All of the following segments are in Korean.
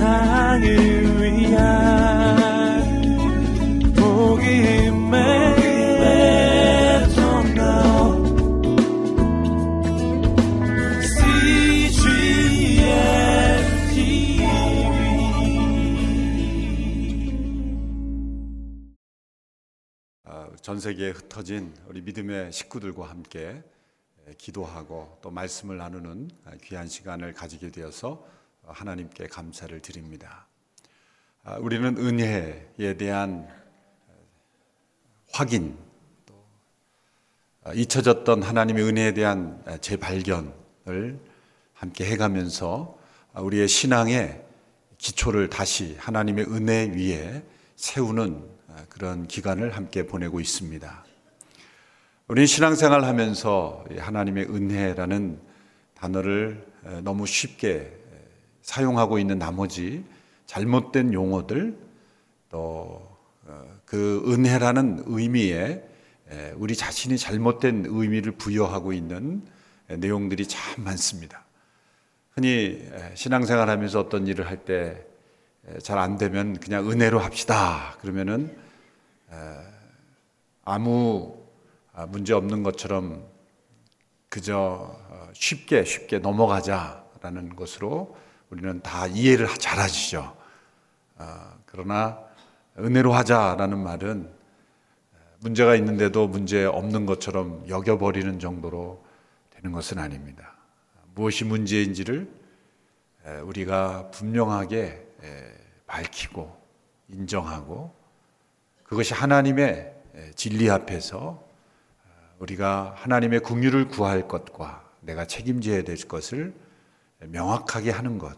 세상을 위한 복음의 전 세계에 흩어진 우리 믿음의 식구들과 함께 기도하고 또 말씀을 나누는 귀한 시간을 가지게 되어서 하나님께 감사를 드립니다. 아, 우리는 은혜에 대한 확인, 또 잊혀졌던 하나님의 은혜에 대한 재발견을 함께 해가면서 우리의 신앙의 기초를 다시 하나님의 은혜 위에 세우는 그런 기간을 함께 보내고 있습니다. 우리 신앙생활 하면서 하나님의 은혜라는 단어를 너무 쉽게 사용하고 있는 나머지 잘못된 용어들 또그 어, 은혜라는 의미에 우리 자신이 잘못된 의미를 부여하고 있는 내용들이 참 많습니다. 흔히 신앙생활 하면서 어떤 일을 할 때 잘 안 되면 그냥 은혜로 합시다. 그러면은 아무 아, 문제 없는 것처럼 그저 어, 쉽게 쉽게 넘어가자라는 것으로 우리는 다 이해를 잘 하시죠. 아, 그러나 은혜로 하자라는 말은 문제가 있는데도 문제 없는 것처럼 여겨버리는 정도로 되는 것은 아닙니다. 무엇이 문제인지를 우리가 분명하게 밝히고 인정하고 그것이 하나님의 진리 앞에서 우리가 하나님의 궁유를 구할 것과 내가 책임져야 될 것을 명확하게 하는 것.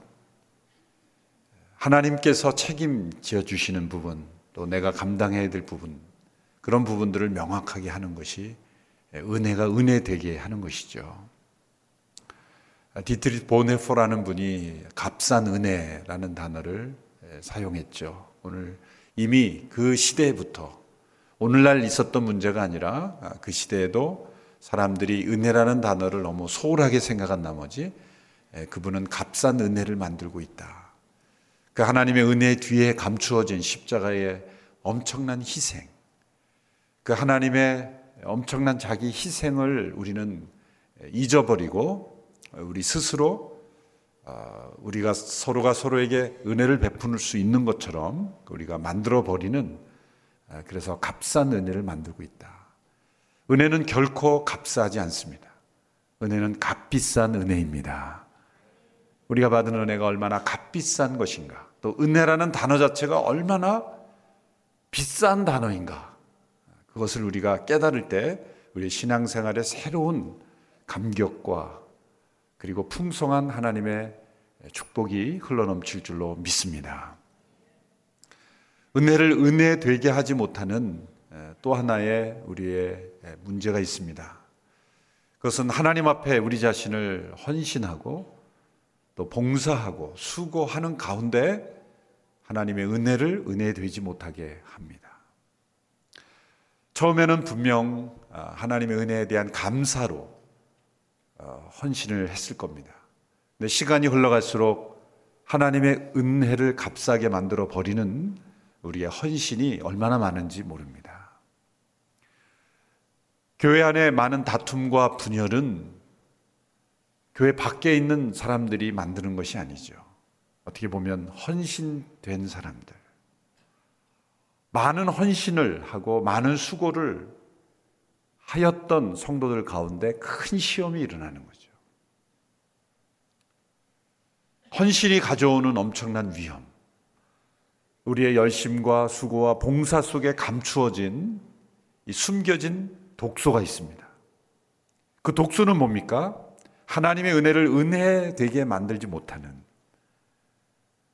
하나님께서 책임져 주시는 부분, 또 내가 감당해야 될 부분, 그런 부분들을 명확하게 하는 것이 은혜가 은혜 되게 하는 것이죠. 디트리히 본회퍼라는 분이 값싼 은혜라는 단어를 사용했죠. 오늘 이미 그 시대부터 오늘날 있었던 문제가 아니라 그 시대에도 사람들이 은혜라는 단어를 너무 소홀하게 생각한 나머지 그분은 값싼 은혜를 만들고 있다. 그 하나님의 은혜 뒤에 감추어진 십자가의 엄청난 희생, 그 하나님의 엄청난 자기 희생을 우리는 잊어버리고 우리 스스로 아, 우리가 서로가 서로에게 은혜를 베푸는 수 있는 것처럼 우리가 만들어 버리는 아, 그래서 값싼 은혜를 만들고 있다. 은혜는 결코 값싸지 않습니다. 은혜는 값비싼 은혜입니다. 우리가 받은 은혜가 얼마나 값비싼 것인가, 또 은혜라는 단어 자체가 얼마나 비싼 단어인가, 그것을 우리가 깨달을 때 우리 신앙생활의 새로운 감격과 그리고 풍성한 하나님의 축복이 흘러넘칠 줄로 믿습니다. 은혜를 은혜 되게 하지 못하는 또 하나의 우리의 문제가 있습니다. 그것은 하나님 앞에 우리 자신을 헌신하고 또 봉사하고 수고하는 가운데 하나님의 은혜를 은혜 되지 못하게 합니다. 처음에는 분명 아, 하나님의 은혜에 대한 감사로 어, 헌신을 했을 겁니다. 근데 시간이 흘러갈수록 하나님의 은혜를 값싸게 만들어 버리는 우리의 헌신이 얼마나 많은지 모릅니다. 교회 안에 많은 다툼과 분열은 교회 밖에 있는 사람들이 만드는 것이 아니죠. 어떻게 보면 헌신된 사람들. 많은 헌신을 하고 많은 수고를 하였던 성도들 가운데 큰 시험이 일어나는 거죠. 헌신이 가져오는 엄청난 위험. 우리의 열심과 수고와 봉사 속에 감추어진 이 숨겨진 독소가 있습니다. 그 독소는 뭡니까? 하나님의 은혜를 은혜 되게 만들지 못하는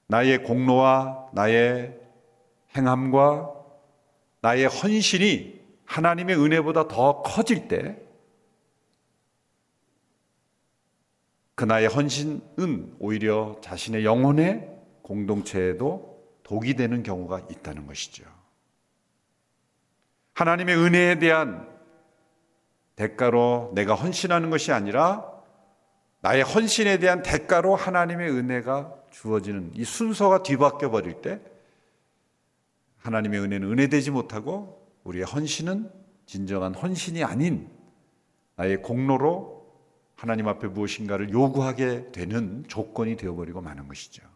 나의 공로와 나의 행함과 나의 헌신이 하나님의 은혜보다 더 커질 때, 그 나의 헌신은 오히려 자신의 영혼의 공동체에도 독이 되는 경우가 있다는 것이죠. 하나님의 은혜에 대한 대가로 내가 헌신하는 것이 아니라 나의 헌신에 대한 대가로 하나님의 은혜가 주어지는 이 순서가 뒤바뀌어 버릴 때 하나님의 은혜는 은혜되지 못하고 우리의 헌신은 진정한 헌신이 아닌 나의 공로로 하나님 앞에 무엇인가를 요구하게 되는 조건이 되어버리고 마는 것이죠.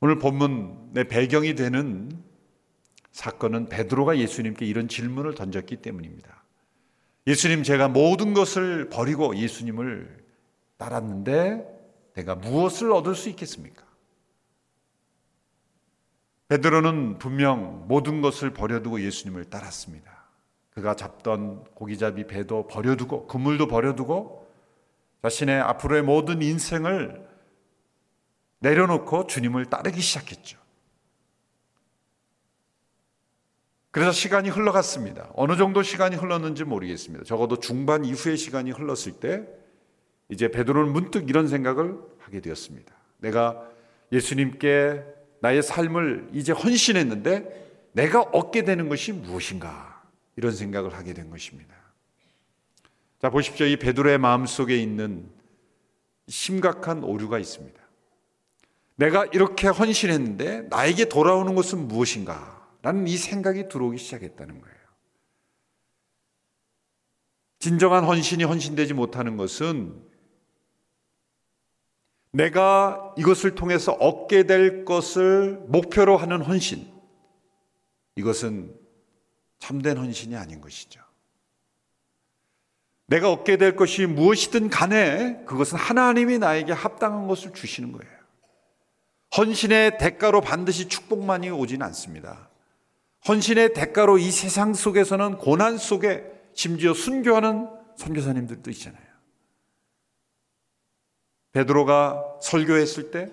오늘 본문의 배경이 되는 사건은 베드로가 예수님께 이런 질문을 던졌기 때문입니다. 예수님 제가 모든 것을 버리고 예수님을 따랐는데 내가 무엇을 얻을 수 있겠습니까? 베드로는 분명 모든 것을 버려두고 예수님을 따랐습니다. 그가 잡던 고기잡이 배도 버려두고 그물도 버려두고 자신의 앞으로의 모든 인생을 내려놓고 주님을 따르기 시작했죠. 그래서 시간이 흘러갔습니다. 어느 정도 시간이 흘렀는지 모르겠습니다. 적어도 중반 이후의 시간이 흘렀을 때 이제 베드로는 문득 이런 생각을 하게 되었습니다. 내가 예수님께 나의 삶을 이제 헌신했는데 내가 얻게 되는 것이 무엇인가 이런 생각을 하게 된 것입니다. 자 보십시오. 이 베드로의 마음 속에 있는 심각한 오류가 있습니다. 내가 이렇게 헌신했는데 나에게 돌아오는 것은 무엇인가? 라는 이 생각이 들어오기 시작했다는 거예요. 진정한 헌신이 헌신되지 못하는 것은 내가 이것을 통해서 얻게 될 것을 목표로 하는 헌신. 이것은 참된 헌신이 아닌 것이죠. 내가 얻게 될 것이 무엇이든 간에 그것은 하나님이 나에게 합당한 것을 주시는 거예요. 헌신의 대가로 반드시 축복만이 오지는 않습니다. 헌신의 대가로 이 세상 속에서는 고난 속에 심지어 순교하는 선교사님들도 있잖아요. 베드로가 설교했을 때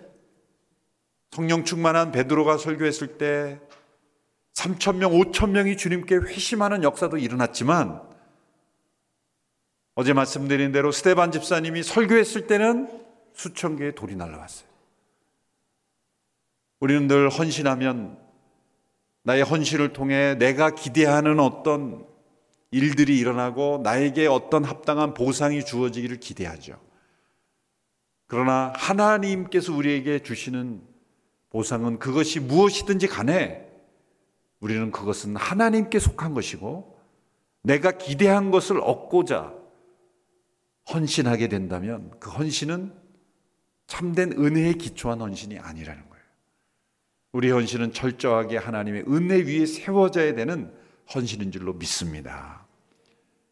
성령 충만한 베드로가 설교했을 때 3천 명, 5천 명이 주님께 회심하는 역사도 일어났지만 어제 말씀드린 대로 스테반 집사님이 설교했을 때는 수천 개의 돌이 날라왔어요. 우리는 늘 헌신하면 나의 헌신을 통해 내가 기대하는 어떤 일들이 일어나고 나에게 어떤 합당한 보상이 주어지기를 기대하죠. 그러나 하나님께서 우리에게 주시는 보상은 그것이 무엇이든지 간에 우리는 그것은 하나님께 속한 것이고 내가 기대한 것을 얻고자 헌신하게 된다면 그 헌신은 참된 은혜에 기초한 헌신이 아니라는. 우리 헌신은 철저하게 하나님의 은혜 위에 세워져야 되는 헌신인 줄로 믿습니다.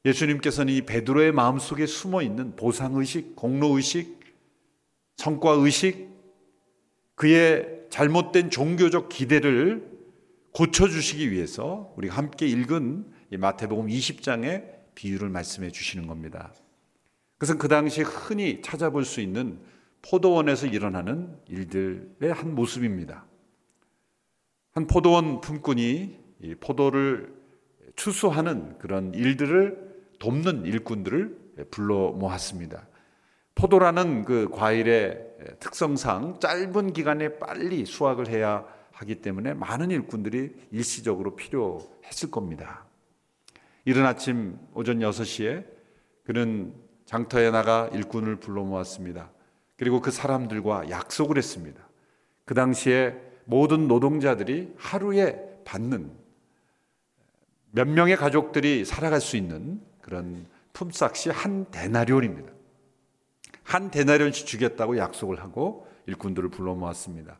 예수님께서는 이 베드로의 마음속에 숨어 있는 보상 의식, 공로 의식, 성과 의식, 그의 잘못된 종교적 기대를 고쳐 주시기 위해서 우리가 함께 읽은 마태복음 20장의 비유를 말씀해 주시는 겁니다. 그것은 그 당시 흔히 찾아볼 수 있는 포도원에서 일어나는 일들의 한 모습입니다. 한 포도원 품꾼이 포도를 추수하는 그런 일들을 돕는 일꾼들을 불러 모았습니다. 포도라는 그 과일의 특성상 짧은 기간에 빨리 수확을 해야 하기 때문에 많은 일꾼들이 일시적으로 필요했을 겁니다. 이른 아침 오전 6시에 그는 장터에 나가 일꾼을 불러 모았습니다. 그리고 그 사람들과 약속을 했습니다. 그 당시에 모든 노동자들이 하루에 받는 몇 명의 가족들이 살아갈 수 있는 그런 품삯이 한 데나리온입니다. 한 데나리온씩 주겠다고 약속을 하고 일꾼들을 불러 모았습니다.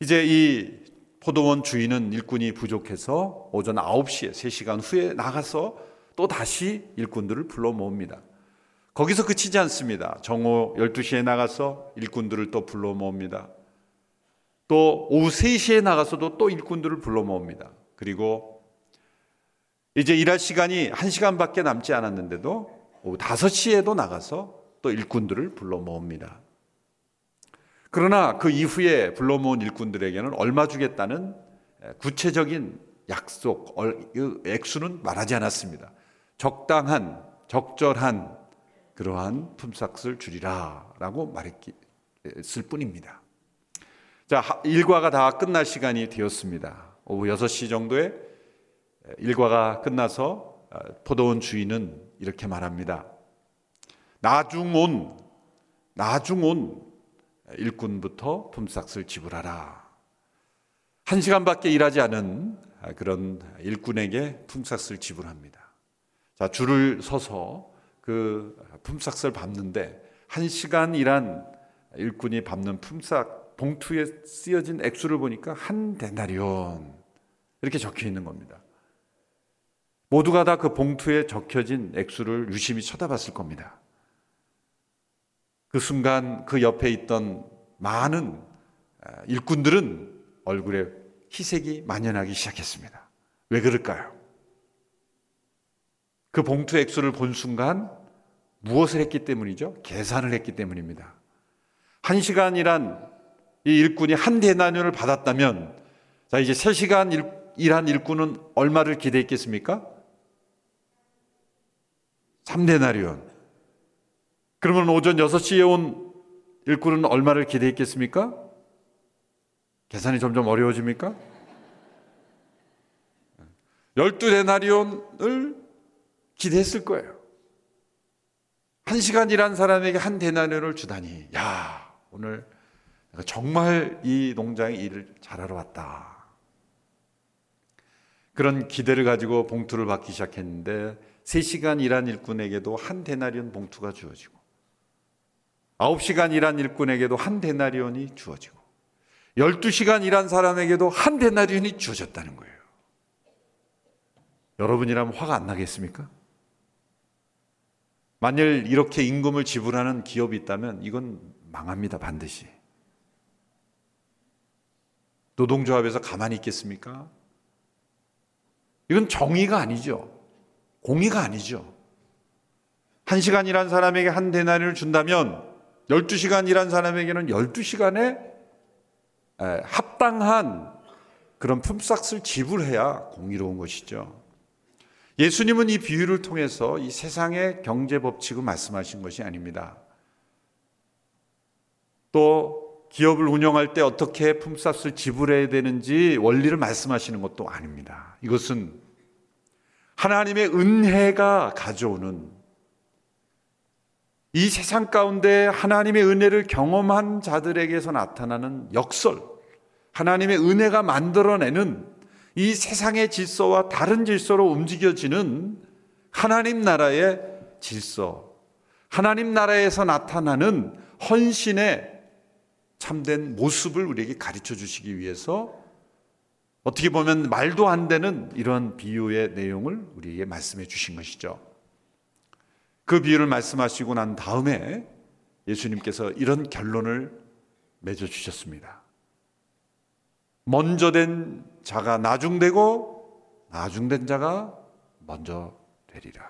이제 이 포도원 주인은 일꾼이 부족해서 오전 9시에 3시간 후에 나가서 또 다시 일꾼들을 불러 모읍니다. 거기서 그치지 않습니다. 정오 12시에 나가서 일꾼들을 또 불러 모읍니다. 또 오후 3시에 나가서도 또 일꾼들을 불러 모읍니다. 그리고 이제 일할 시간이 1시간밖에 남지 않았는데도 오후 5시에도 나가서 또 일꾼들을 불러 모읍니다. 그러나 그 이후에 불러 모은 일꾼들에게는 얼마 주겠다는 구체적인 약속, 그 액수는 말하지 않았습니다. 적당한, 적절한 그러한 품삯을 주리라 라고 말했을 뿐입니다. 자, 일과가 다 끝날 시간이 되었습니다. 오후 6시 정도에 일과가 끝나서 어, 포도원 주인은 이렇게 말합니다. 나중 온, 나중 온 일꾼부터 품삯을 지불하라. 한 시간밖에 일하지 않은 그런 일꾼에게 품삯을 지불합니다. 자, 줄을 서서 그 품삯을 밟는데 한 시간 일한 일꾼이 밟는 품삯 봉투에 쓰여진 액수를 보니까 한 데나리온 이렇게 적혀 있는 겁니다. 모두가 다 그 봉투에 적혀진 액수를 유심히 쳐다봤을 겁니다. 그 순간 그 옆에 있던 많은 일꾼들은 얼굴에 희색이 만연하기 시작했습니다. 왜 그럴까요? 그 봉투 액수를 본 순간 무엇을 했기 때문이죠? 계산을 했기 때문입니다. 한 시간이란 이 일꾼이 한 대나년을 받았다면 자 이제 세 시간 일, 일한 일꾼은 얼마를 기대했겠습니까? 3데나리온. 그러면 오전 6시에 온 일꾼은 얼마를 기대했겠습니까? 계산이 점점 어려워집니까? 12데나리온을 기대했을 거예요. 한 시간 일한 사람에게 한 데나리온을 주다니, 야, 오늘 정말 이 농장에 일을 잘하러 왔다. 그런 기대를 가지고 봉투를 받기 시작했는데 3시간 일한 일꾼에게도 한 데나리온 봉투가 주어지고 9시간 일한 일꾼에게도 한 데나리온이 주어지고 12시간 일한 사람에게도 한 데나리온이 주어졌다는 거예요. 여러분이라면 화가 안 나겠습니까? 만일 이렇게 임금을 지불하는 기업이 있다면 이건 망합니다, 반드시. 노동조합에서 가만히 있겠습니까? 이건 정의가 아니죠. 공의가 아니죠. 한 시간 일한 사람에게 한 데나리를 준다면 12시간 일한 사람에게는 12시간에 합당한 그런 품삯을 지불해야 공의로운 것이죠. 예수님은 이 비유를 통해서 이 세상의 경제 법칙을 말씀하신 것이 아닙니다. 또 기업을 운영할 때 어떻게 품삯을 지불해야 되는지 원리를 말씀하시는 것도 아닙니다. 이것은 하나님의 은혜가 가져오는 이 세상 가운데 하나님의 은혜를 경험한 자들에게서 나타나는 역설, 하나님의 은혜가 만들어내는 이 세상의 질서와 다른 질서로 움직여지는 하나님 나라의 질서, 하나님 나라에서 나타나는 헌신의 참된 모습을 우리에게 가르쳐 주시기 위해서 어떻게 보면 말도 안 되는 이런 비유의 내용을 우리에게 말씀해 주신 것이죠. 그 비유를 말씀하시고 난 다음에 예수님께서 이런 결론을 맺어 주셨습니다. 먼저 된 자가 나중되고 나중된 자가 먼저 되리라.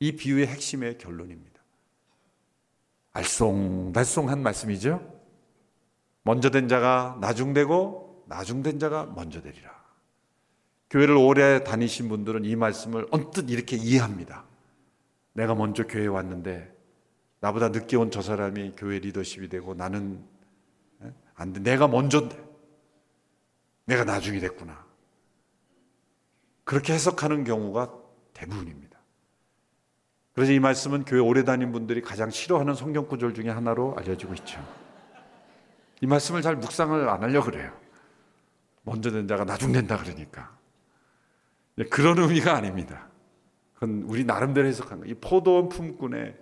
이 비유의 핵심의 결론입니다. 알쏭달쏭한 말씀이죠. 먼저 된 자가 나중되고 나중된 자가 먼저 되리라. 교회를 오래 다니신 분들은 이 말씀을 언뜻 이렇게 이해합니다. 내가 먼저 교회에 왔는데 나보다 늦게 온 저 사람이 교회 리더십이 되고 나는 안 돼. 내가 먼저인데. 내가 나중이 됐구나. 그렇게 해석하는 경우가 대부분입니다. 그래서 이 말씀은 교회 오래 다닌 분들이 가장 싫어하는 성경 구절 중에 하나로 알려지고 있죠. 이 말씀을 잘 묵상을 안 하려고 그래요. 먼저 된 자가 나중 된다 그러니까. 그런 의미가 아닙니다. 그건 우리 나름대로 해석한 거예요. 이 포도원 품꾼의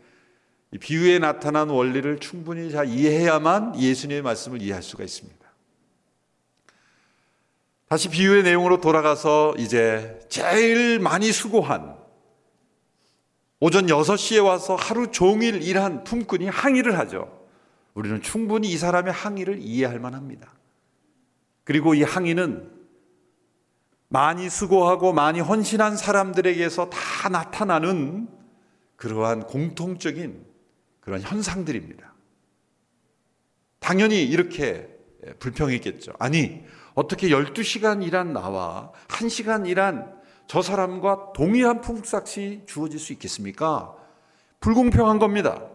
이 비유에 나타난 원리를 충분히 잘 이해해야만 예수님의 말씀을 이해할 수가 있습니다. 다시 비유의 내용으로 돌아가서 이제 제일 많이 수고한 오전 6시에 와서 하루 종일 일한 품꾼이 항의를 하죠. 우리는 충분히 이 사람의 항의를 이해할 만합니다. 그리고 이 항의는 많이 수고하고 많이 헌신한 사람들에게서 다 나타나는 그러한 공통적인 그런 현상들입니다. 당연히 이렇게 불평했겠죠. 아니, 어떻게 12시간 일한 나와 1시간 일한 저 사람과 동일한 품삯이 주어질 수 있겠습니까? 불공평한 겁니다.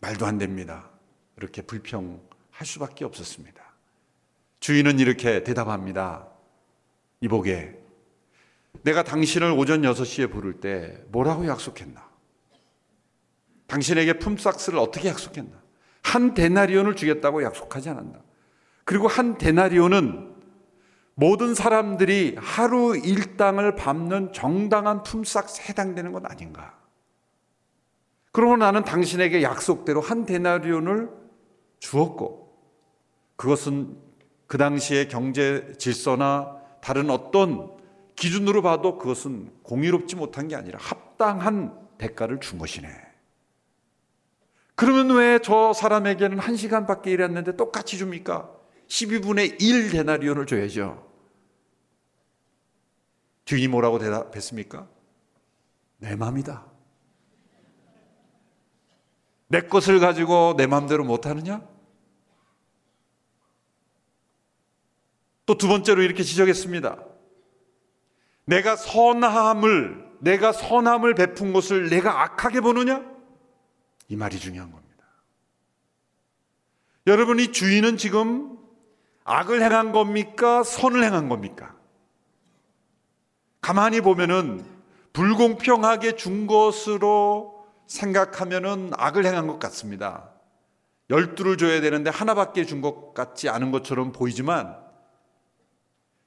말도 안 됩니다. 이렇게 불평할 수밖에 없었습니다. 주인은 이렇게 대답합니다. 이보게, 내가 당신을 오전 6시에 부를 때 뭐라고 약속했나? 당신에게 품삯을 어떻게 약속했나? 한 데나리온을 주겠다고 약속하지 않았나. 그리고 한 데나리온은 모든 사람들이 하루 일당을 밟는 정당한 품삯 해당되는 것 아닌가. 그러면 나는 당신에게 약속대로 한 데나리온을 주었고, 그것은 그 당시의 경제 질서나 다른 어떤 기준으로 봐도 그것은 공의롭지 못한 게 아니라 합당한 대가를 준 것이네. 그러면 왜 저 사람에게는 한 시간밖에 일했는데 똑같이 줍니까? 12분의 1 데나리온을 줘야죠. 주인이 뭐라고 대답했습니까? 내 맘이다. 내 것을 가지고 내 맘대로 못하느냐? 또 두 번째로 이렇게 지적했습니다. 내가 선함을, 내가 선함을 베푼 것을 내가 악하게 보느냐? 이 말이 중요한 겁니다. 여러분이 주인은 지금 악을 행한 겁니까? 선을 행한 겁니까? 가만히 보면은 불공평하게 준 것으로 생각하면은 악을 행한 것 같습니다. 열두를 줘야 되는데 하나밖에 준 것 같지 않은 것처럼 보이지만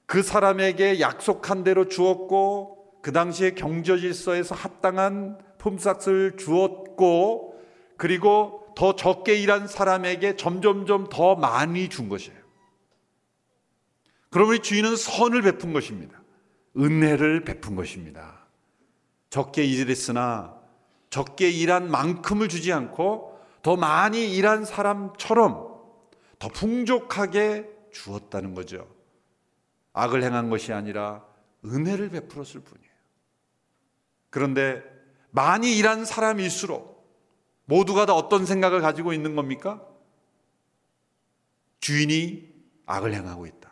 그 사람에게 약속한 대로 주었고 그 당시에 경제 질서에서 합당한 품삯을 주었고 그리고 더 적게 일한 사람에게 점점점 더 많이 준 것이에요. 그러면 주인은 선을 베푼 것입니다. 은혜를 베푼 것입니다. 적게 일했으나 적게 일한 만큼을 주지 않고 더 많이 일한 사람처럼 더 풍족하게 주었다는 거죠. 악을 행한 것이 아니라 은혜를 베풀었을 뿐이에요. 그런데 많이 일한 사람일수록 모두가 다 어떤 생각을 가지고 있는 겁니까? 주인이 악을 행하고 있다.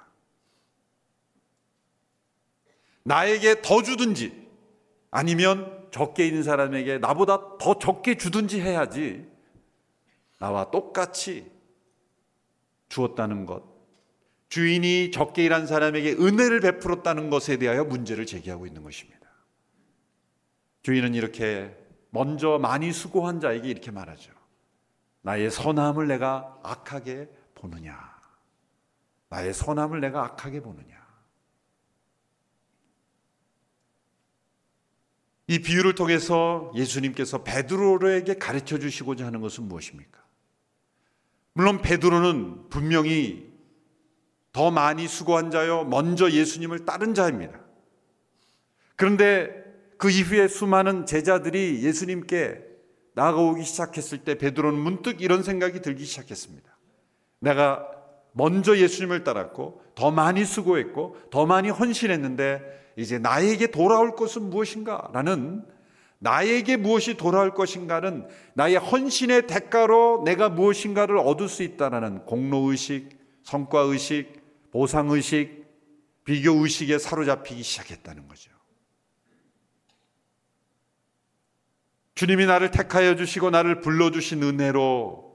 나에게 더 주든지 아니면 적게 있는 사람에게 나보다 더 적게 주든지 해야지 나와 똑같이 주었다는 것. 주인이 적게 일한 사람에게 은혜를 베풀었다는 것에 대하여 문제를 제기하고 있는 것입니다. 주인은 이렇게 먼저 많이 수고한 자에게 이렇게 말하죠. 나의 선함을 내가 악하게 보느냐? 나의 선함을 내가 악하게 보느냐? 이 비유를 통해서 예수님께서 베드로에게 가르쳐 주시고자 하는 것은 무엇입니까? 물론 베드로는 분명히 더 많이 수고한 자요, 먼저 예수님을 따른 자입니다. 그런데 그 이후에 수많은 제자들이 예수님께 나아오기 시작했을 때 베드로는 문득 이런 생각이 들기 시작했습니다. 내가 먼저 예수님을 따랐고 더 많이 수고했고 더 많이 헌신했는데 이제 나에게 돌아올 것은 무엇인가? 라는 나에게 무엇이 돌아올 것인가는 나의 헌신의 대가로 내가 무엇인가를 얻을 수 있다라는 공로의식, 성과의식, 보상의식, 비교의식에 사로잡히기 시작했다는 거죠. 주님이 나를 택하여 주시고 나를 불러주신 은혜로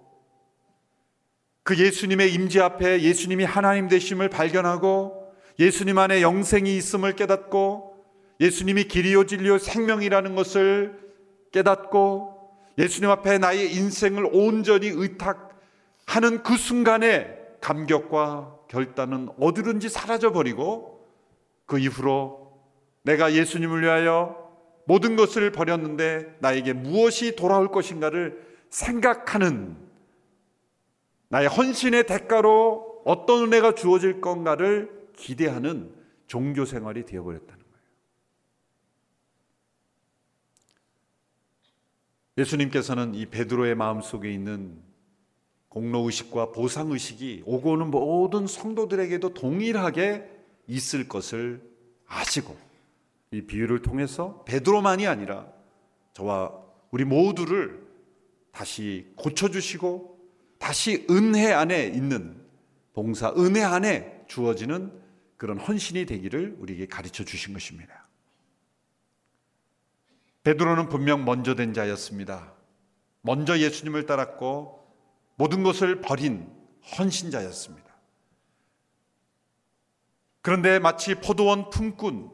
그 예수님의 임재 앞에 예수님이 하나님 되심을 발견하고 예수님 안에 영생이 있음을 깨닫고 예수님이 길이요 진리요 생명이라는 것을 깨닫고 예수님 앞에 나의 인생을 온전히 의탁하는 그 순간에 감격과 결단은 어디든지 사라져 버리고 그 이후로 내가 예수님을 위하여 모든 것을 버렸는데 나에게 무엇이 돌아올 것인가를 생각하는 나의 헌신의 대가로 어떤 은혜가 주어질 건가를 기대하는 종교 생활이 되어버렸다는 거예요. 예수님께서는 이 베드로의 마음 속에 있는 공로 의식과 보상 의식이 오고 오는 모든 성도들에게도 동일하게 있을 것을 아시고 이 비유를 통해서 베드로만이 아니라 저와 우리 모두를 다시 고쳐 주시고 다시 은혜 안에 있는 봉사 은혜 안에 주어지는 그런 헌신이 되기를 우리에게 가르쳐 주신 것입니다. 베드로는 분명 먼저 된 자였습니다. 먼저 예수님을 따랐고 모든 것을 버린 헌신자였습니다. 그런데 마치 포도원 품꾼,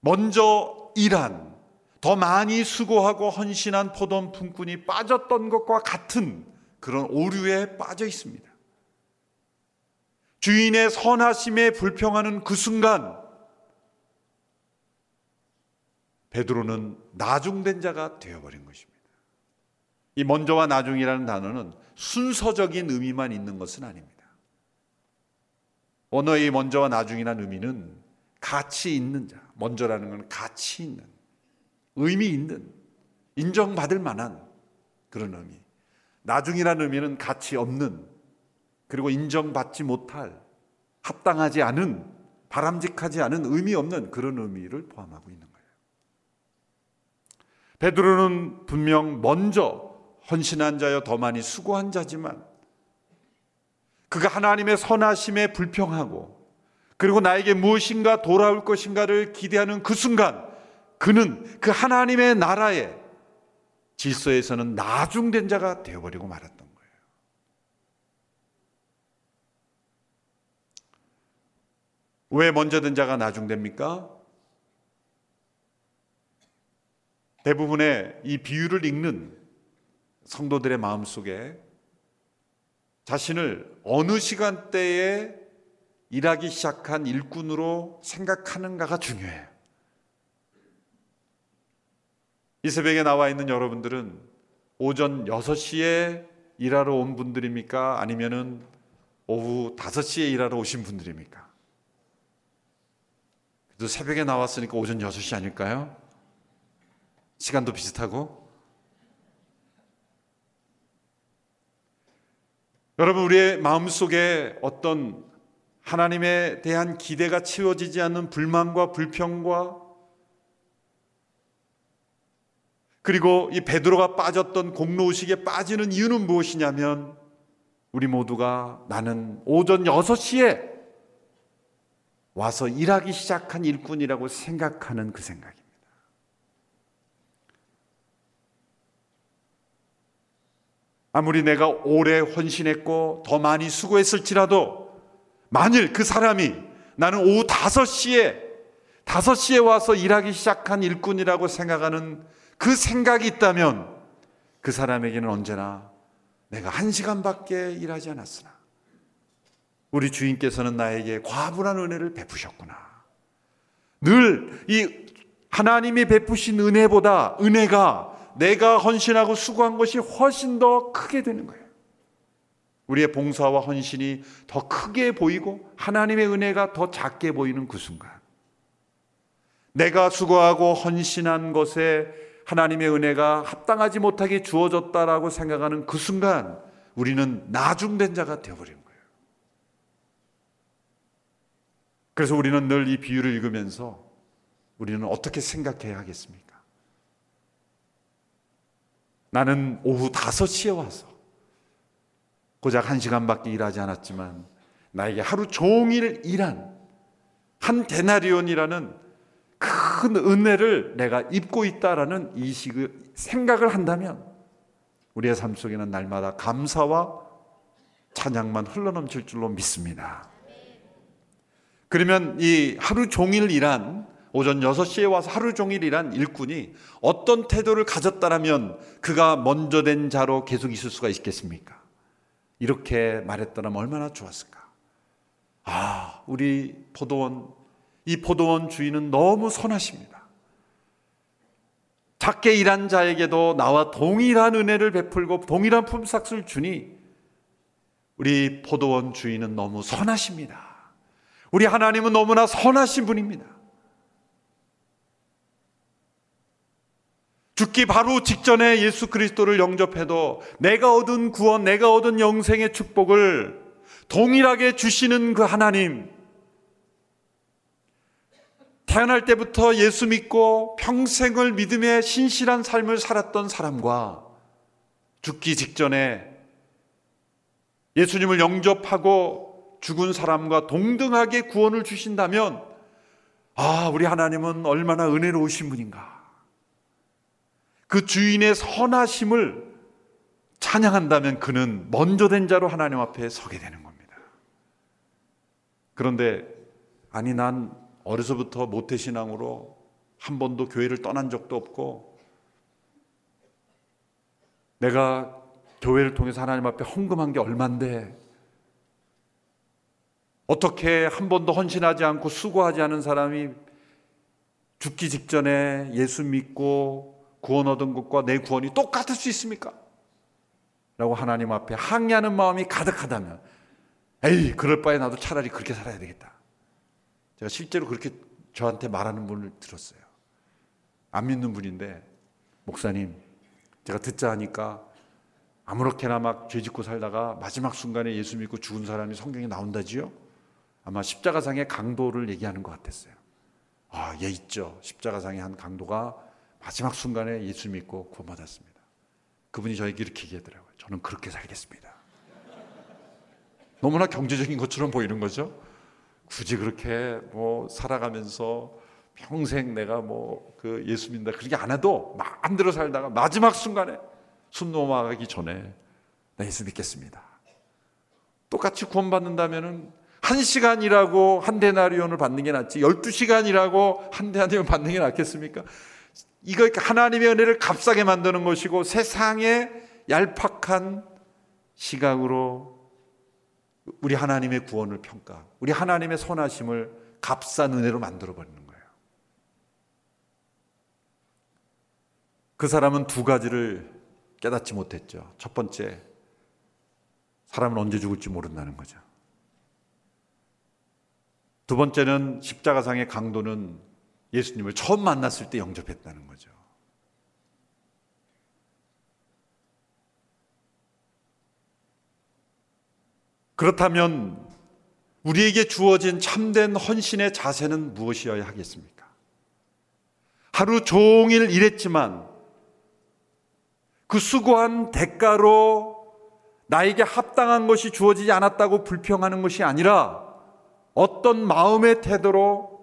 먼저 일한, 더 많이 수고하고 헌신한 포도원 품꾼이 빠졌던 것과 같은 그런 오류에 빠져 있습니다. 주인의 선하심에 불평하는 그 순간 베드로는 나중된 자가 되어버린 것입니다. 이 먼저와 나중이라는 단어는 순서적인 의미만 있는 것은 아닙니다. 언어의 먼저와 나중이라는 의미는 가치 있는 자, 먼저라는 건 가치 있는, 의미 있는, 인정받을 만한 그런 의미. 나중이라는 의미는 가치 없는, 그리고 인정받지 못할, 합당하지 않은, 바람직하지 않은 의미 없는 그런 의미를 포함하고 있는 거예요. 베드로는 분명 먼저 헌신한 자여 더 많이 수고한 자지만 그가 하나님의 선하심에 불평하고 그리고 나에게 무엇인가 돌아올 것인가를 기대하는 그 순간 그는 그 하나님의 나라의 질서에서는 나중된 자가 되어버리고 말았던 거예요. 왜 먼저 된 자가 나중 됩니까? 대부분의 이 비유를 읽는 성도들의 마음 속에 자신을 어느 시간대에 일하기 시작한 일꾼으로 생각하는가가 중요해요. 이 새벽에 나와 있는 여러분들은 오전 6시에 일하러 온 분들입니까? 아니면은 오후 5시에 일하러 오신 분들입니까? 그래도 새벽에 나왔으니까 오전 6시 아닐까요? 시간도 비슷하고 여러분, 우리의 마음 속에 어떤 하나님에 대한 기대가 채워지지 않는 불만과 불평과 그리고 이 베드로가 빠졌던 공로의식에 빠지는 이유는 무엇이냐면 우리 모두가 나는 오전 6시에 와서 일하기 시작한 일꾼이라고 생각하는 그 생각입니다. 아무리 내가 오래 헌신했고 더 많이 수고했을지라도 만일 그 사람이 나는 오후 5시에 5시에 와서 일하기 시작한 일꾼이라고 생각하는 그 생각이 있다면 그 사람에게는 언제나 내가 한 시간밖에 일하지 않았으나 우리 주인께서는 나에게 과분한 은혜를 베푸셨구나. 늘 이 하나님이 베푸신 은혜보다 은혜가 내가 헌신하고 수고한 것이 훨씬 더 크게 되는 거예요. 우리의 봉사와 헌신이 더 크게 보이고 하나님의 은혜가 더 작게 보이는 그 순간. 내가 수고하고 헌신한 것에 하나님의 은혜가 합당하지 못하게 주어졌다라고 생각하는 그 순간 우리는 나중된 자가 되어버린 거예요. 그래서 우리는 늘 이 비유를 읽으면서 우리는 어떻게 생각해야 하겠습니까? 나는 오후 5시에 와서 고작 1시간밖에 일하지 않았지만 나에게 하루 종일 일한 한 데나리온이라는 큰 은혜를 내가 입고 있다라는 이식을 생각을 한다면 우리의 삶 속에는 날마다 감사와 찬양만 흘러넘칠 줄로 믿습니다. 그러면 이 하루 종일 일한 오전 6시에 와서 하루 종일 일한 일꾼이 어떤 태도를 가졌다면 그가 먼저 된 자로 계속 있을 수가 있겠습니까? 이렇게 말했더라면 얼마나 좋았을까? 아, 우리 포도원, 이 포도원 주인은 너무 선하십니다. 작게 일한 자에게도 나와 동일한 은혜를 베풀고 동일한 품삯을 주니 우리 포도원 주인은 너무 선하십니다. 우리 하나님은 너무나 선하신 분입니다. 죽기 바로 직전에 예수 그리스도를 영접해도 내가 얻은 구원, 내가 얻은 영생의 축복을 동일하게 주시는 그 하나님. 태어날 때부터 예수 믿고 평생을 믿음의 신실한 삶을 살았던 사람과 죽기 직전에 예수님을 영접하고 죽은 사람과 동등하게 구원을 주신다면 아, 우리 하나님은 얼마나 은혜로우신 분인가. 그 주인의 선하심을 찬양한다면 그는 먼저 된 자로 하나님 앞에 서게 되는 겁니다. 그런데 아니 난 어려서부터 모태 신앙으로 한 번도 교회를 떠난 적도 없고 내가 교회를 통해서 하나님 앞에 헌금한 게 얼만데 어떻게 한 번도 헌신하지 않고 수고하지 않은 사람이 죽기 직전에 예수 믿고 구원 얻은 것과 내 구원이 똑같을 수 있습니까? 라고 하나님 앞에 항의하는 마음이 가득하다면 에이 그럴 바에 나도 차라리 그렇게 살아야 되겠다. 제가 실제로 그렇게 저한테 말하는 분을 들었어요. 안 믿는 분인데 목사님 제가 듣자 하니까 아무렇게나 막 죄 짓고 살다가 마지막 순간에 예수 믿고 죽은 사람이 성경에 나온다지요? 아마 십자가상의 강도를 얘기하는 것 같았어요. 아, 예 있죠. 십자가상의 한 강도가 마지막 순간에 예수 믿고 구원받았습니다. 그분이 저에게 이렇게 얘기하더라고요. 저는 그렇게 살겠습니다. 너무나 경제적인 것처럼 보이는 거죠. 굳이 그렇게 뭐 살아가면서 평생 내가 뭐 그 예수 믿는다 그렇게 안 해도 마음대로 살다가 마지막 순간에 숨 넘어가기 전에 나 예수 믿겠습니다. 똑같이 구원받는다면은 한 시간이라고 한 데나리온을 받는 게 낫지 열두 시간이라고 한 데나리온 받는 게 낫겠습니까? 이거 하나님의 은혜를 값싸게 만드는 것이고 세상의 얄팍한 시각으로 우리 하나님의 구원을 평가, 우리 하나님의 선하심을 값싼 은혜로 만들어 버리는 거예요. 그 사람은 두 가지를 깨닫지 못했죠. 첫 번째, 사람은 언제 죽을지 모른다는 거죠. 두 번째는 십자가상의 강도는 예수님을 처음 만났을 때 영접했다는 거죠. 그렇다면 우리에게 주어진 참된 헌신의 자세는 무엇이어야 하겠습니까? 하루 종일 일했지만 그 수고한 대가로 나에게 합당한 것이 주어지지 않았다고 불평하는 것이 아니라 어떤 마음의 태도로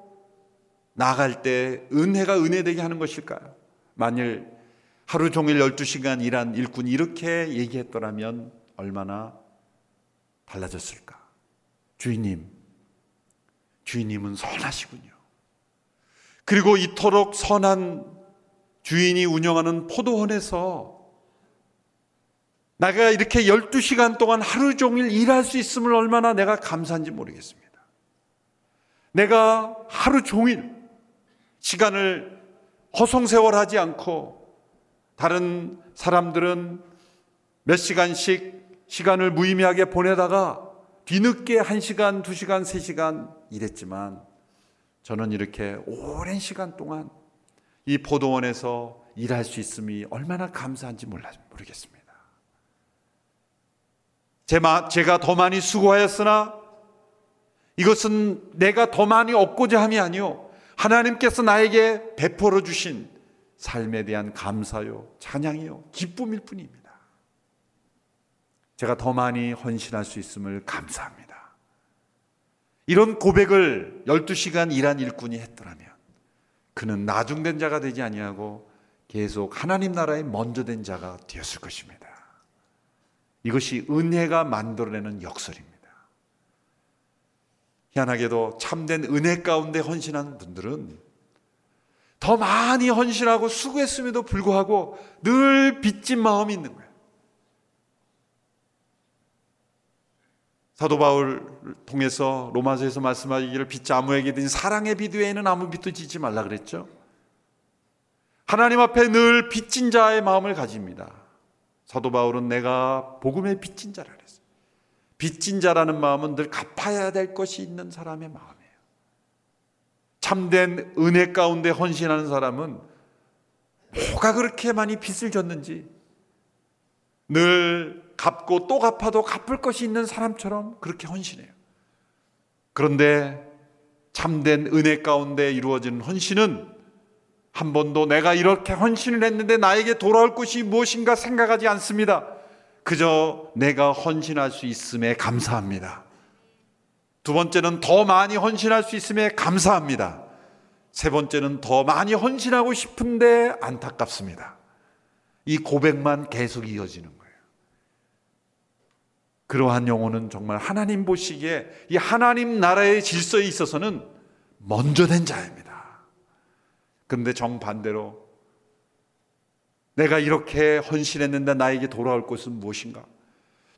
나갈 때 은혜가 은혜되게 하는 것일까요? 만일 하루 종일 12시간 일한 일꾼이 이렇게 얘기했더라면 얼마나 달라졌을까? 주인님, 주인님은 선하시군요. 그리고 이토록 선한 주인이 운영하는 포도원에서 내가 이렇게 12시간 동안 하루 종일 일할 수 있음을 얼마나 내가 감사한지 모르겠습니다. 내가 하루 종일 시간을 허송세월하지 않고 다른 사람들은 몇 시간씩 시간을 무의미하게 보내다가 뒤늦게 한 시간, 두 시간, 세 시간 일했지만 저는 이렇게 오랜 시간 동안 이 포도원에서 일할 수 있음이 얼마나 감사한지 몰라 모르겠습니다. 제가 더 많이 수고하였으나 이것은 내가 더 많이 얻고자 함이 아니요 하나님께서 나에게 베풀어 주신 삶에 대한 감사요, 찬양이요, 기쁨일 뿐입니다. 제가 더 많이 헌신할 수 있음을 감사합니다. 이런 고백을 12시간 일한 일꾼이 했더라면 그는 나중된 자가 되지 아니하고 계속 하나님 나라에 먼저 된 자가 되었을 것입니다. 이것이 은혜가 만들어내는 역설입니다. 희한하게도 참된 은혜 가운데 헌신한 분들은 더 많이 헌신하고 수고했음에도 불구하고 늘 빚진 마음이 있는 거예요. 사도 바울 통해서 로마서에서 말씀하기를 빚자 아무에게 든 사랑의 빚 외에는 아무 빚도 지지 말라 그랬죠. 하나님 앞에 늘 빚진 자의 마음을 가집니다. 사도 바울은 내가 복음의 빚진 자라 그랬어요. 빚진 자라는 마음은 늘 갚아야 될 것이 있는 사람의 마음이에요. 참된 은혜 가운데 헌신하는 사람은 뭐가 그렇게 많이 빚을 졌는지 늘 갚고 또 갚아도 갚을 것이 있는 사람처럼 그렇게 헌신해요. 그런데 참된 은혜 가운데 이루어진 헌신은 한 번도 내가 이렇게 헌신을 했는데 나에게 돌아올 것이 무엇인가 생각하지 않습니다. 그저 내가 헌신할 수 있음에 감사합니다. 두 번째는 더 많이 헌신할 수 있음에 감사합니다. 세 번째는 더 많이 헌신하고 싶은데 안타깝습니다. 이 고백만 계속 이어지는 거예요. 그러한 영혼은 정말 하나님 보시기에 이 하나님 나라의 질서에 있어서는 먼저 된 자입니다. 그런데 정반대로 내가 이렇게 헌신했는데 나에게 돌아올 것은 무엇인가?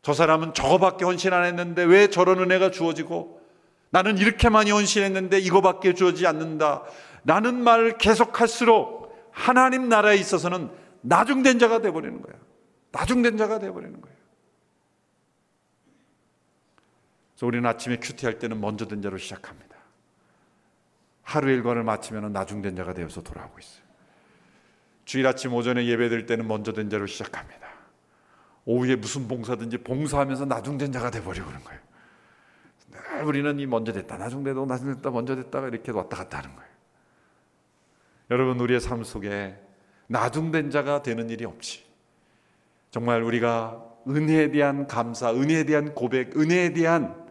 저 사람은 저거밖에 헌신 안 했는데 왜 저런 은혜가 주어지고 나는 이렇게 많이 헌신했는데 이거밖에 주어지지 않는다. 라는 말을 계속할수록 하나님 나라에 있어서는 나중된 자가 되어버리는 거야. 나중된 자가 되어버리는 거예요. 그래서 우리는 아침에 큐티할 때는 먼저 된 자로 시작합니다. 하루 일과를 마치면 나중된 자가 되어서 돌아오고 있어요. 주일 아침 오전에 예배 될 때는 먼저 된 자로 시작합니다. 오후에 무슨 봉사든지 봉사하면서 나중된 자가 돼버리고 그런 거예요. 늘 우리는 이 먼저 됐다, 나중되도 나중됐다, 먼저 됐다가 이렇게 왔다 갔다 하는 거예요. 여러분 우리의 삶 속에 나중된 자가 되는 일이 없지. 정말 우리가 은혜에 대한 감사, 은혜에 대한 고백, 은혜에 대한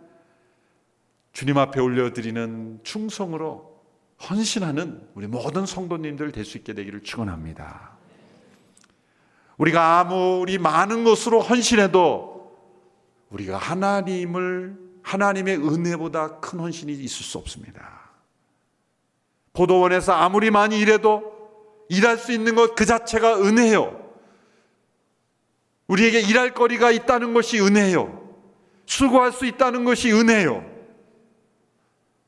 주님 앞에 올려드리는 충성으로 헌신하는 우리 모든 성도님들 될 수 있게 되기를 축원합니다. 우리가 아무리 많은 것으로 헌신해도 우리가 하나님을 하나님의 은혜보다 큰 헌신이 있을 수 없습니다. 포도원에서 아무리 많이 일해도 일할 수 있는 것 그 자체가 은혜요. 우리에게 일할 거리가 있다는 것이 은혜요. 수고할 수 있다는 것이 은혜요.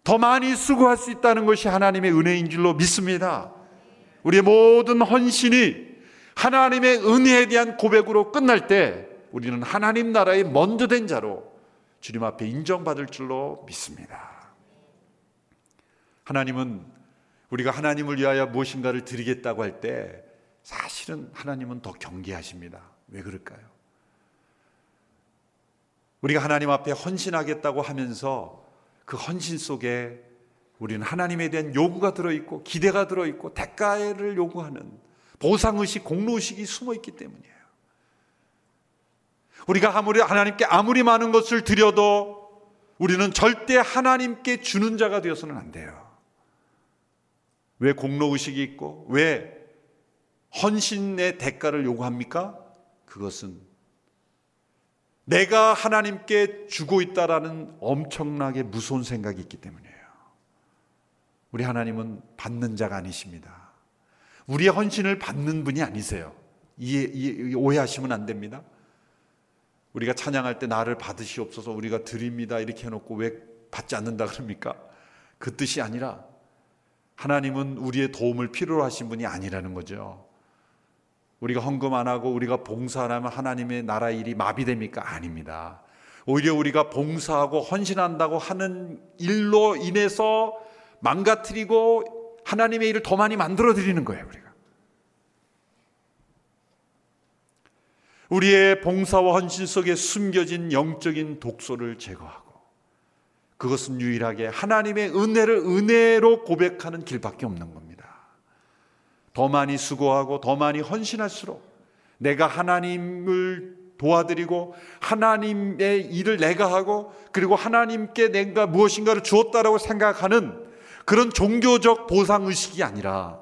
더 많이 수고할 수 있다는 것이 하나님의 은혜인 줄로 믿습니다. 우리의 모든 헌신이 하나님의 은혜에 대한 고백으로 끝날 때 우리는 하나님 나라의 먼저 된 자로 주님 앞에 인정받을 줄로 믿습니다. 하나님은 우리가 하나님을 위하여 무엇인가를 드리겠다고 할 때 사실은 하나님은 더 경계하십니다. 왜 그럴까요? 우리가 하나님 앞에 헌신하겠다고 하면서 그 헌신 속에 우리는 하나님에 대한 요구가 들어있고 기대가 들어있고 대가를 요구하는 보상의식, 공로의식이 숨어 있기 때문이에요. 우리가 아무리 하나님께 아무리 많은 것을 드려도 우리는 절대 하나님께 주는 자가 되어서는 안 돼요. 왜 공로의식이 있고 왜 헌신의 대가를 요구합니까? 그것은 내가 하나님께 주고 있다라는 엄청나게 무서운 생각이 있기 때문이에요. 우리 하나님은 받는 자가 아니십니다. 우리의 헌신을 받는 분이 아니세요. 이해, 이해, 오해하시면 안 됩니다. 우리가 찬양할 때 나를 받으시옵소서 우리가 드립니다 이렇게 해놓고 왜 받지 않는다 그럽니까? 그 뜻이 아니라 하나님은 우리의 도움을 필요로 하신 분이 아니라는 거죠. 우리가 헌금 안 하고 우리가 봉사 안 하면 하나님의 나라 일이 마비됩니까? 아닙니다. 오히려 우리가 봉사하고 헌신한다고 하는 일로 인해서 망가뜨리고 하나님의 일을 더 많이 만들어 드리는 거예요, 우리가. 우리의 봉사와 헌신 속에 숨겨진 영적인 독소를 제거하고 그것은 유일하게 하나님의 은혜를 은혜로 고백하는 길밖에 없는 겁니다. 더 많이 수고하고 더 많이 헌신할수록 내가 하나님을 도와드리고 하나님의 일을 내가 하고 그리고 하나님께 내가 무엇인가를 주었다라고 생각하는 그런 종교적 보상 의식이 아니라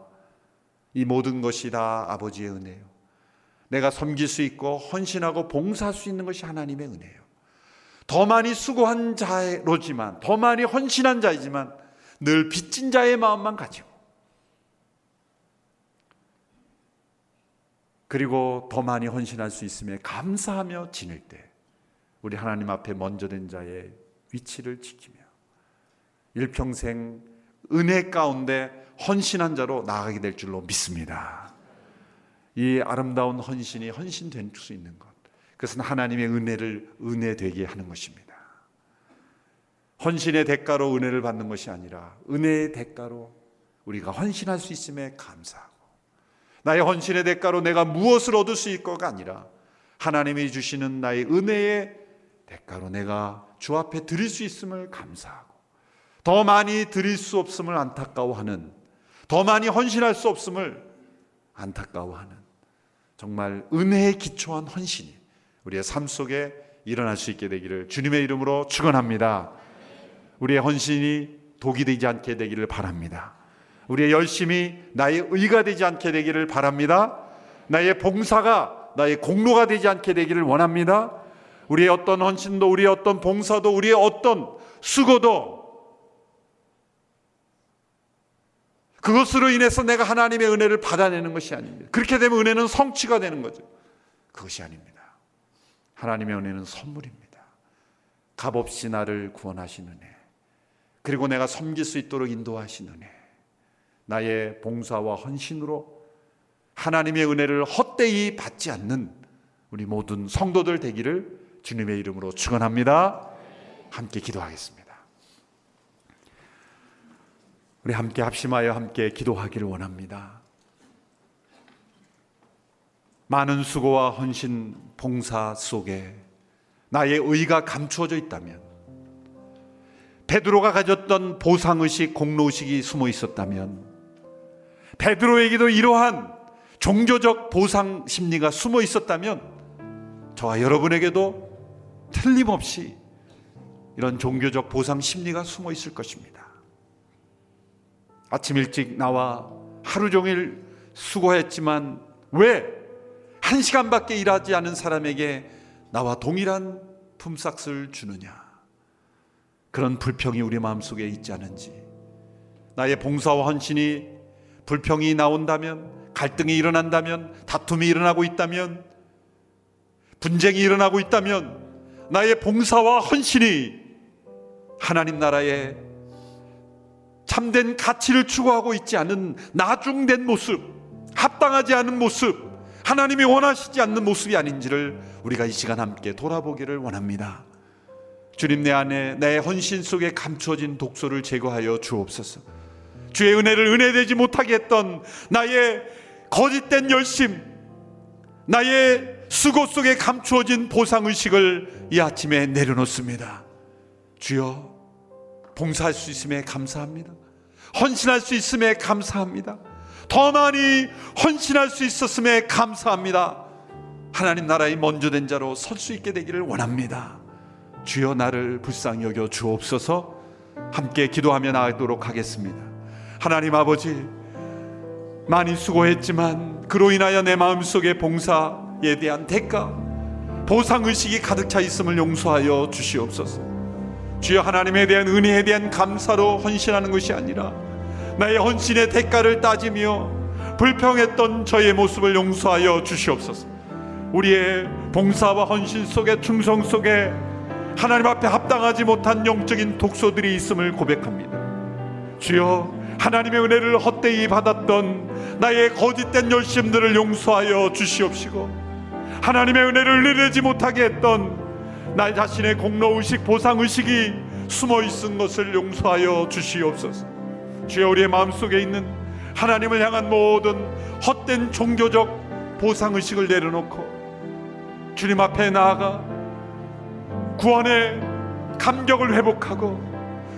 이 모든 것이 다 아버지의 은혜요. 내가 섬길 수 있고 헌신하고 봉사할 수 있는 것이 하나님의 은혜예요. 더 많이 수고한 자로지만 더 많이 헌신한 자이지만 늘 빚진 자의 마음만 가지고 그리고 더 많이 헌신할 수 있음에 감사하며 지낼 때 우리 하나님 앞에 먼저 된 자의 위치를 지키며 일평생 은혜 가운데 헌신한 자로 나아가게 될 줄로 믿습니다. 이 아름다운 헌신이 헌신된 수 있는 것. 그것은 하나님의 은혜를 은혜 되게 하는 것입니다. 헌신의 대가로 은혜를 받는 것이 아니라 은혜의 대가로 우리가 헌신할 수 있음에 감사하고 나의 헌신의 대가로 내가 무엇을 얻을 수 있고가 아니라 하나님이 주시는 나의 은혜의 대가로 내가 주 앞에 드릴 수 있음을 감사하고 더 많이 드릴 수 없음을 안타까워하는 더 많이 헌신할 수 없음을 안타까워하는 정말 은혜에 기초한 헌신이 우리의 삶 속에 일어날 수 있게 되기를 주님의 이름으로 축원합니다. 우리의 헌신이 독이 되지 않게 되기를 바랍니다. 우리의 열심이 나의 의가 되지 않게 되기를 바랍니다. 나의 봉사가 나의 공로가 되지 않게 되기를 원합니다. 우리의 어떤 헌신도 우리의 어떤 봉사도 우리의 어떤 수고도 그것으로 인해서 내가 하나님의 은혜를 받아내는 것이 아닙니다. 그렇게 되면 은혜는 성취가 되는 거죠. 그것이 아닙니다. 하나님의 은혜는 선물입니다. 값없이 나를 구원하신 은혜. 그리고 내가 섬길 수 있도록 인도하신 은혜. 나의 봉사와 헌신으로 하나님의 은혜를 헛되이 받지 않는 우리 모든 성도들 되기를 주님의 이름으로 축원합니다. 함께 기도하겠습니다. 우리 함께 합심하여 함께 기도하기를 원합니다. 많은 수고와 헌신 봉사 속에 나의 의가 감추어져 있다면 베드로가 가졌던 보상의식, 공로의식이 숨어 있었다면 베드로에게도 이러한 종교적 보상 심리가 숨어 있었다면 저와 여러분에게도 틀림없이 이런 종교적 보상 심리가 숨어 있을 것입니다. 아침 일찍 나와 하루 종일 수고했지만 왜 한 시간밖에 일하지 않은 사람에게 나와 동일한 품삯을 주느냐? 그런 불평이 우리 마음속에 있지 않은지. 나의 봉사와 헌신이 불평이 나온다면, 갈등이 일어난다면, 다툼이 일어나고 있다면, 분쟁이 일어나고 있다면, 나의 봉사와 헌신이 하나님 나라의 참된 가치를 추구하고 있지 않은 나중된 모습, 합당하지 않은 모습, 하나님이 원하시지 않는 모습이 아닌지를 우리가 이 시간 함께 돌아보기를 원합니다. 주님 내 안에 내 헌신 속에 감추어진 독소를 제거하여 주옵소서. 주의 은혜를 은혜되지 못하게 했던 나의 거짓된 열심, 나의 수고 속에 감추어진 보상의식을 이 아침에 내려놓습니다. 주여, 봉사할 수 있음에 감사합니다. 헌신할 수 있음에 감사합니다. 더 많이 헌신할 수 있었음에 감사합니다. 하나님 나라의 먼저 된 자로 설 수 있게 되기를 원합니다. 주여 나를 불쌍히 여겨 주옵소서 함께 기도하며 나가도록 하겠습니다. 하나님 아버지, 많이 수고했지만 그로 인하여 내 마음속에 봉사에 대한 대가, 보상의식이 가득 차 있음을 용서하여 주시옵소서. 주여 하나님에 대한 은혜에 대한 감사로 헌신하는 것이 아니라 나의 헌신의 대가를 따지며 불평했던 저의 모습을 용서하여 주시옵소서. 우리의 봉사와 헌신 속에 충성 속에 하나님 앞에 합당하지 못한 영적인 독소들이 있음을 고백합니다. 주여 하나님의 은혜를 헛되이 받았던 나의 거짓된 열심들을 용서하여 주시옵시고 하나님의 은혜를 누리지 못하게 했던 나 자신의 공로 의식 보상 의식이 숨어 있은 것을 용서하여 주시옵소서. 주여 우리의 마음속에 있는 하나님을 향한 모든 헛된 종교적 보상 의식을 내려놓고 주님 앞에 나아가 구원의 감격을 회복하고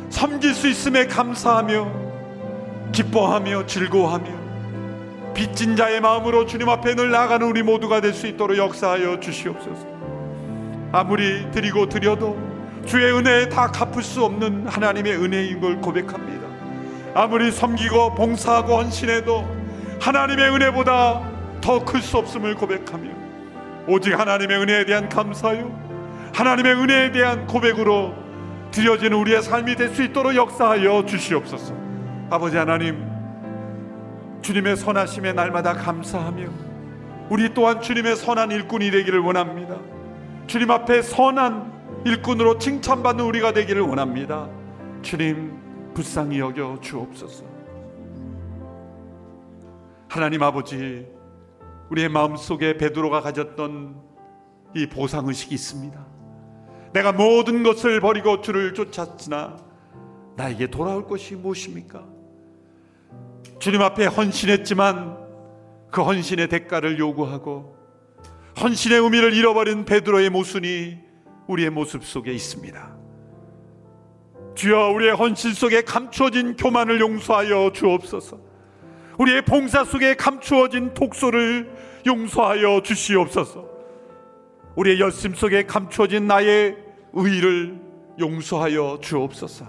섬길 수 있음에 감사하며 기뻐하며 즐거워하며 빚진 자의 마음으로 주님 앞에 늘 나가는 우리 모두가 될 수 있도록 역사하여 주시옵소서. 아무리 드리고 드려도 주의 은혜에 다 갚을 수 없는 하나님의 은혜인 걸 고백합니다. 아무리 섬기고 봉사하고 헌신해도 하나님의 은혜보다 더 클 수 없음을 고백하며 오직 하나님의 은혜에 대한 감사요 하나님의 은혜에 대한 고백으로 드려지는 우리의 삶이 될 수 있도록 역사하여 주시옵소서. 아버지 하나님, 주님의 선하심에 날마다 감사하며 우리 또한 주님의 선한 일꾼이 되기를 원합니다. 주님 앞에 선한 일꾼으로 칭찬받는 우리가 되기를 원합니다. 주님 불쌍히 여겨 주옵소서. 하나님 아버지, 우리의 마음속에 베드로가 가졌던 이 보상 의식이 있습니다. 내가 모든 것을 버리고 주를 쫓았으나 나에게 돌아올 것이 무엇입니까? 주님 앞에 헌신했지만 그 헌신의 대가를 요구하고 헌신의 의미를 잃어버린 베드로의 모순이 우리의 모습 속에 있습니다. 주여 우리의 헌신 속에 감추어진 교만을 용서하여 주옵소서. 우리의 봉사 속에 감추어진 독소를 용서하여 주시옵소서. 우리의 열심 속에 감추어진 나의 의를 용서하여 주옵소서.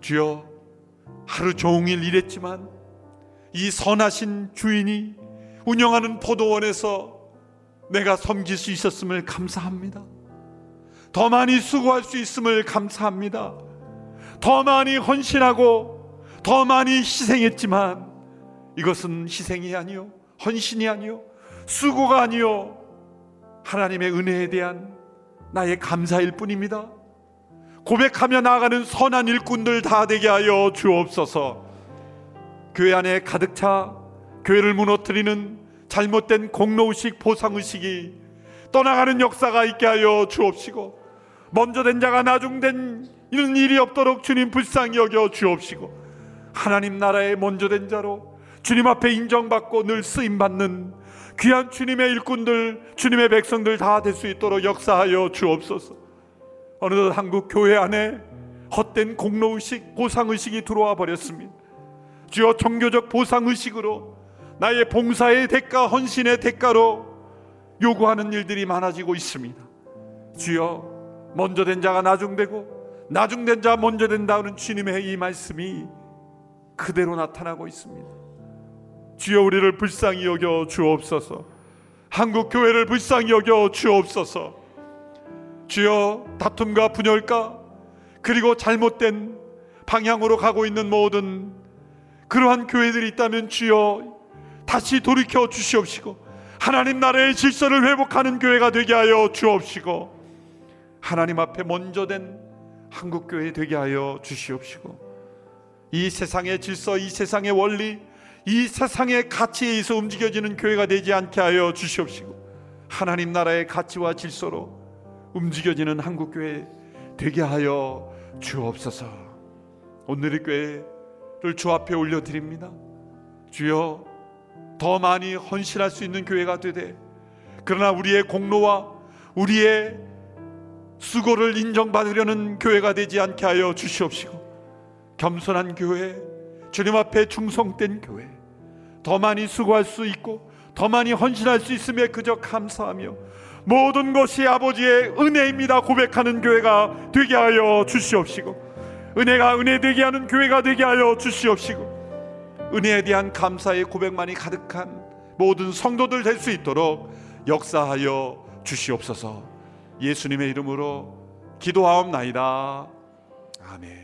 주여 하루 종일 일했지만 이 선하신 주인이 운영하는 포도원에서 내가 섬길 수 있었음을 감사합니다. 더 많이 수고할 수 있음을 감사합니다. 더 많이 헌신하고 더 많이 희생했지만 이것은 희생이 아니요 헌신이 아니요 수고가 아니요 하나님의 은혜에 대한 나의 감사일 뿐입니다. 고백하며 나아가는 선한 일꾼들 다 되게 하여 주옵소서. 교회 안에 가득 차 교회를 무너뜨리는 잘못된 공로의식 보상의식이 떠나가는 역사가 있게 하여 주옵시고 먼저 된 자가 나중된 이런 일이 없도록 주님 불쌍히 여겨 주옵시고 하나님 나라의 먼저 된 자로 주님 앞에 인정받고 늘 쓰임받는 귀한 주님의 일꾼들 주님의 백성들 다 될 수 있도록 역사하여 주옵소서 어느덧 한국 교회 안에 헛된 공로의식 보상의식이 들어와 버렸습니다 주여 종교적 보상의식으로 나의 봉사의 대가 헌신의 대가로 요구하는 일들이 많아지고 있습니다 주여 먼저 된 자가 나중되고 나중된 자 먼저 된다는 주님의 이 말씀이 그대로 나타나고 있습니다. 주여 우리를 불쌍히 여겨 주옵소서. 한국 교회를 불쌍히 여겨 주옵소서. 주여 다툼과 분열과 그리고 잘못된 방향으로 가고 있는 모든 그러한 교회들이 있다면 주여 다시 돌이켜 주시옵시고 하나님 나라의 질서를 회복하는 교회가 되게 하여 주옵시고 하나님 앞에 먼저 된 한국 교회 되게 하여 주시옵시고 이 세상의 질서, 이 세상의 원리, 이 세상의 가치에 의해서 움직여지는 교회가 되지 않게 하여 주시옵시고 하나님 나라의 가치와 질서로 움직여지는 한국 교회 되게 하여 주옵소서. 오늘의 교회를 주 앞에 올려드립니다. 주여 더 많이 헌신할 수 있는 교회가 되되 그러나 우리의 공로와 우리의 수고를 인정받으려는 교회가 되지 않게 하여 주시옵시고 겸손한 교회, 주님 앞에 충성된 교회, 더 많이 수고할 수 있고 더 많이 헌신할 수 있음에 그저 감사하며 모든 것이 아버지의 은혜입니다. 고백하는 교회가 되게 하여 주시옵시고 은혜가 은혜 되게 하는 교회가 되게 하여 주시옵시고 은혜에 대한 감사의 고백만이 가득한 모든 성도들 될 수 있도록 역사하여 주시옵소서. 예수님의 이름으로 기도하옵나이다. 아멘